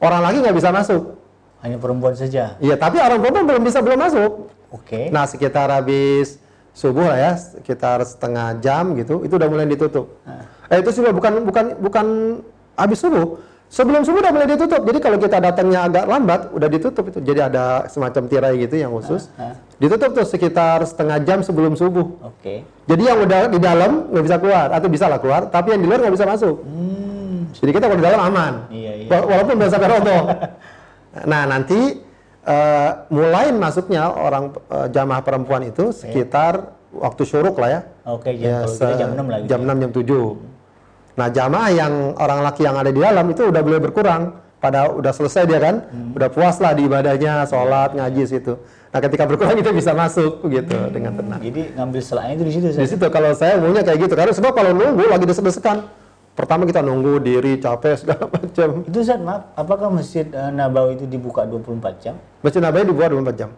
Orang lagi nggak bisa masuk. Hanya perempuan saja. iya tapi orang perempuan belum bisa belum masuk. Oke. nah sekitar habis subuh lah ya sekitar setengah jam gitu itu udah mulai ditutup. Eh itu sudah bukan bukan bukan habis subuh. Sebelum subuh udah mulai ditutup. Jadi kalau kita datangnya agak lambat udah ditutup itu. Jadi ada semacam tirai gitu yang khusus. Ditutup tuh sekitar setengah jam sebelum subuh. Oke. jadi yang udah di dalam nggak bisa keluar atau bisa lah keluar tapi yang di luar nggak bisa masuk. Hmm. Jadi kita kalau di dalam aman Iya, iya. Wa- walaupun udah sampai Nah, nanti uh, mulai masuknya orang uh, jamaah perempuan itu sekitar waktu syuruk lah ya. Oke, jam, Ya, se- jam 6 lagi. Jam 6 jam 7. Nah, jamaah yang orang laki yang ada di dalam itu udah boleh berkurang. Pada udah selesai dia kan, Hmm. udah puas lah di ibadahnya, sholat, ngaji situ. Nah, ketika berkurang kita bisa masuk gitu dengan tenang. Jadi ngambil selanya itu di situ. Di situ kalau saya umumnya kayak gitu karena sebab kalau nunggu lagi desek-desekan. Pertama kita nunggu diri capek segala macam. Itu Ustaz, maaf, apakah Masjid eh, Nabawi itu dibuka 24 jam? Masjid Nabawi dibuat 24 jam.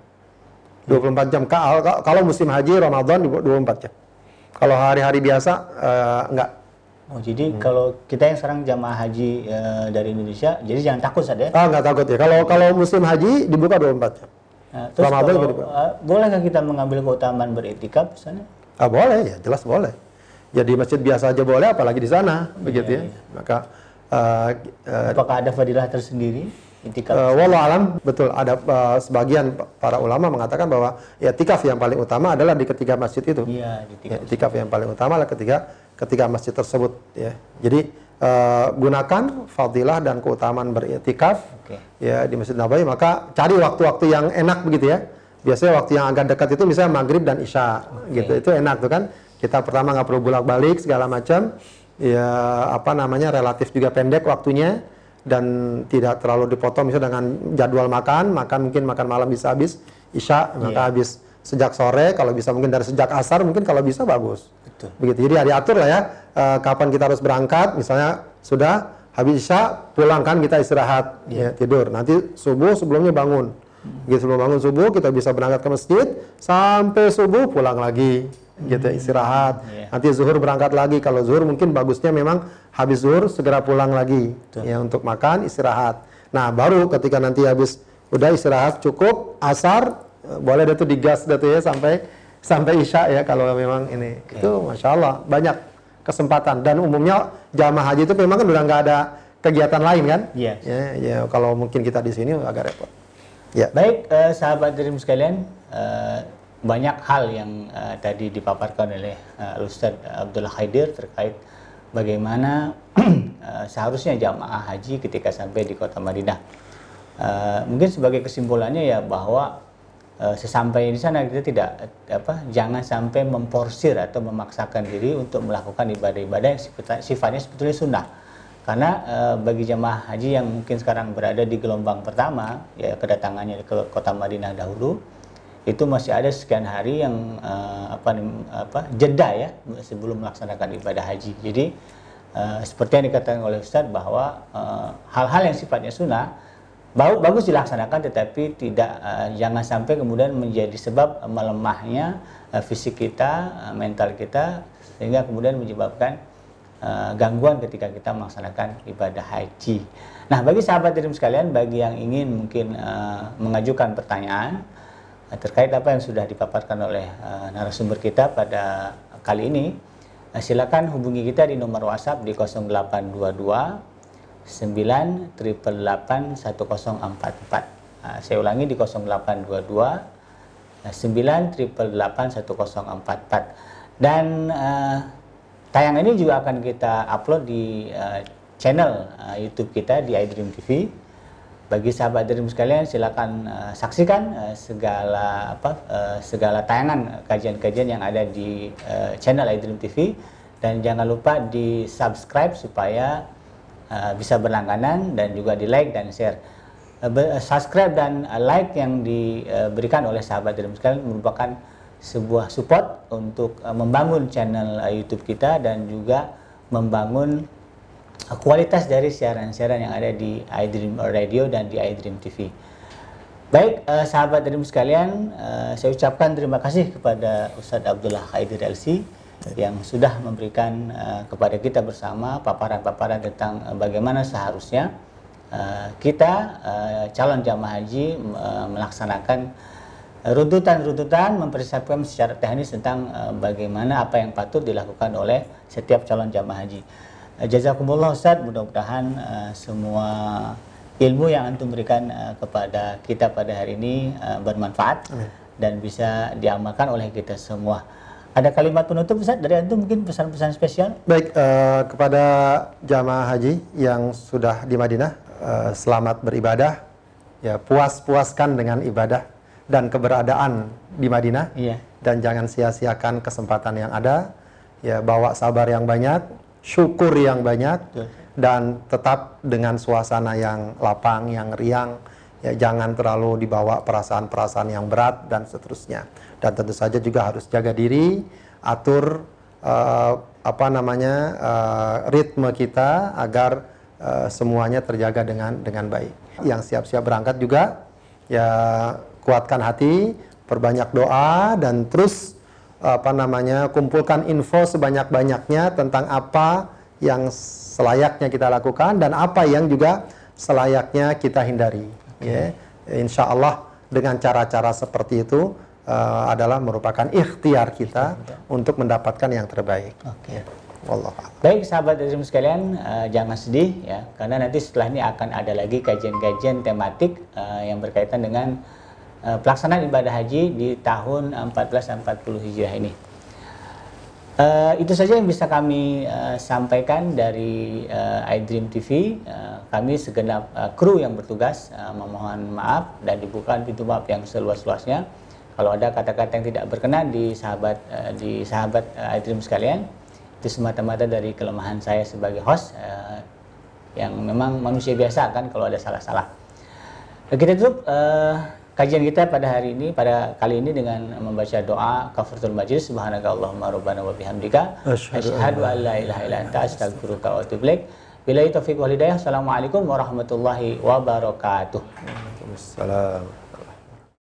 24 jam. Ka- ka- Kalau musim haji Ramadan dibuat 24 jam. Kalau hari-hari biasa eh, enggak. Oh, jadi Hmm. kalau kita yang sekarang jamaah haji eh, dari Indonesia, jadi jangan takut Ustaz ya. Ah, enggak takut ya. Kalau kalau musim haji dibuka 24 jam. Nah, terus Ramadan kalau, dibuka. eh, bolehkah kita mengambil keutamaan beriktikaf misalnya? Ah, boleh ya, jelas boleh. Ya di masjid biasa aja boleh apalagi di sana begitu ya. Maka eh, eh, Apakah ada fadilah tersendiri itikaf? Uh, walau alam betul ada uh, sebagian pa- para ulama mengatakan bahwa ya tikaf yang paling utama adalah di ketiga masjid itu. Iya, Ya, tikaf yang paling utama adalah ketika ketiga masjid tersebut ya. Jadi uh, gunakan fadilah dan keutamaan beriktikaf Oke. ya di Masjid Nabawi maka cari waktu-waktu yang enak begitu ya. Biasanya waktu yang agak dekat itu misalnya maghrib dan isya gitu. Itu enak tuh kan. Kita pertama nggak perlu bolak-balik segala macam. Ya apa namanya relatif juga pendek waktunya dan tidak terlalu dipotong misalnya dengan jadwal makan, makan mungkin makan malam bisa habis isya maka habis sejak sore kalau bisa mungkin dari sejak asar mungkin kalau bisa bagus. Betul. Begitu. Jadi diatur lah ya eh, kapan kita harus berangkat misalnya sudah habis isya pulang kan kita istirahat ya tidur. Nanti subuh sebelumnya bangun. Begitu sebelum bangun subuh kita bisa berangkat ke masjid sampai subuh pulang lagi gitu istirahat. Iya. Nanti zuhur berangkat lagi. Kalau zuhur mungkin bagusnya memang habis zuhur segera pulang lagi ya untuk makan istirahat. Nah, baru ketika nanti habis udah istirahat cukup asar eh, boleh tuh digas deh tuh ya sampai sampai isya ya kalau memang ini. Itu masya Allah banyak kesempatan dan umumnya jamaah haji itu memang kan udah nggak ada kegiatan lain kan? Iya. Ya, ya kalau mungkin kita di sini agak repot. Ya. Baik, eh, sahabat dream sekalian, eh, banyak hal yang eh, tadi dipaparkan oleh eh, Ustadz Abdullah Khaidir terkait bagaimana eh, seharusnya jamaah haji ketika sampai di kota Madinah. Eh, mungkin sebagai kesimpulannya ya bahwa eh, sesampai di sana kita tidak apa jangan sampai memporsir atau memaksakan diri untuk melakukan ibadah-ibadah yang sifat- sifatnya sebetulnya sunnah. Karena eh, bagi jamaah haji yang mungkin sekarang berada di gelombang pertama, ya kedatangannya ke kota Madinah dahulu, itu masih ada sekian hari yang eh, apa apa jeda ya sebelum melaksanakan ibadah haji. Jadi eh, seperti yang dikatakan oleh Ustadz bahwa eh, hal-hal yang sifatnya sunnah bagus dilaksanakan tetapi tidak eh, jangan sampai kemudian menjadi sebab melemahnya eh, fisik kita, eh, mental kita sehingga kemudian menyebabkan eh, gangguan ketika kita melaksanakan ibadah haji. Nah, bagi sahabat dream sekalian, bagi yang ingin mungkin eh, mengajukan pertanyaan terkait apa yang sudah dipaparkan oleh eh, narasumber kita pada kali ini, eh, silakan hubungi kita di nomor WhatsApp di 0822 9 1044. Nah, saya ulangi di 0822 9 1044. Dan eh, tayangan ini juga akan kita upload di eh, channel eh, YouTube kita di iDream TV. Bagi sahabat Dream sekalian silakan eh, saksikan eh, segala apa eh, segala tayangan kajian-kajian yang ada di eh, channel iDream TV dan jangan lupa di subscribe supaya uh, bisa berlangganan dan juga di like dan share. Uh, be- uh, subscribe dan uh, like yang diberikan oleh sahabat Dream sekalian merupakan sebuah support untuk uh, membangun channel uh, YouTube kita dan juga membangun uh, kualitas dari siaran-siaran yang ada di iDream Radio dan di iDream TV. Baik, eh, sahabat Dream sekalian, eh, saya ucapkan terima kasih kepada Ustadz Abdullah Khaidir LC yang sudah memberikan eh, kepada kita bersama paparan-paparan tentang eh, bagaimana seharusnya eh, kita eh, calon jamaah haji eh, melaksanakan runtutan-runtutan mempersiapkan secara teknis tentang eh, bagaimana apa yang patut dilakukan oleh setiap calon jamaah haji. Eh, Jazakumullah Ustaz, mudah-mudahan eh, semua ilmu yang antum berikan eh, kepada kita pada hari ini eh, bermanfaat dan bisa diamalkan oleh kita semua. Ada kalimat penutup Ustaz? Dari antum mungkin pesan-pesan spesial? Baik, eh, kepada jamaah haji yang sudah di Madinah, eh, selamat beribadah. Ya puas-puaskan dengan ibadah dan keberadaan di Madinah. Iya. dan jangan sia-siakan kesempatan yang ada. Ya bawa sabar yang banyak syukur yang banyak Betul. dan tetap dengan suasana yang lapang yang riang ya jangan terlalu dibawa perasaan-perasaan yang berat dan seterusnya dan tentu saja juga harus jaga diri atur eh, apa namanya eh, ritme kita agar eh, semuanya terjaga dengan dengan baik yang siap-siap berangkat juga ya kuatkan hati perbanyak doa dan terus apa namanya kumpulkan info sebanyak-banyaknya tentang apa yang selayaknya kita lakukan dan apa yang juga selayaknya kita hindari. Ya insya Allah dengan cara-cara seperti itu eh, adalah merupakan ikhtiar kita untuk mendapatkan yang terbaik. Oke. ya. Baik sahabat Azim sekalian, eh, jangan sedih ya, karena nanti setelah ini akan ada lagi kajian-kajian tematik eh, yang berkaitan dengan pelaksanaan ibadah haji di tahun 1440 Hijriah ini. Eh, itu saja yang bisa kami eh, sampaikan dari eh, iDream TV. Eh, kami segenap eh, kru yang bertugas eh, memohon maaf dan dibuka pintu maaf yang seluas-luasnya. Kalau ada kata-kata yang tidak berkenan di sahabat eh, di sahabat eh, iDream sekalian, itu semata-mata dari kelemahan saya sebagai host eh, yang memang manusia biasa kan kalau ada salah-salah. Kita tutup eh, kajian kita pada hari ini, pada kali ini dengan membaca doa kafaratul majlis subhanaka Allahumma rabbana wa bihamdika Asyhadu an la ilaha illa anta astaghfiruka wa atubu ilaik. Billahi taufiq wal hidayah. Assalamualaikum warahmatullahi wabarakatuh. Waalaikumsalam.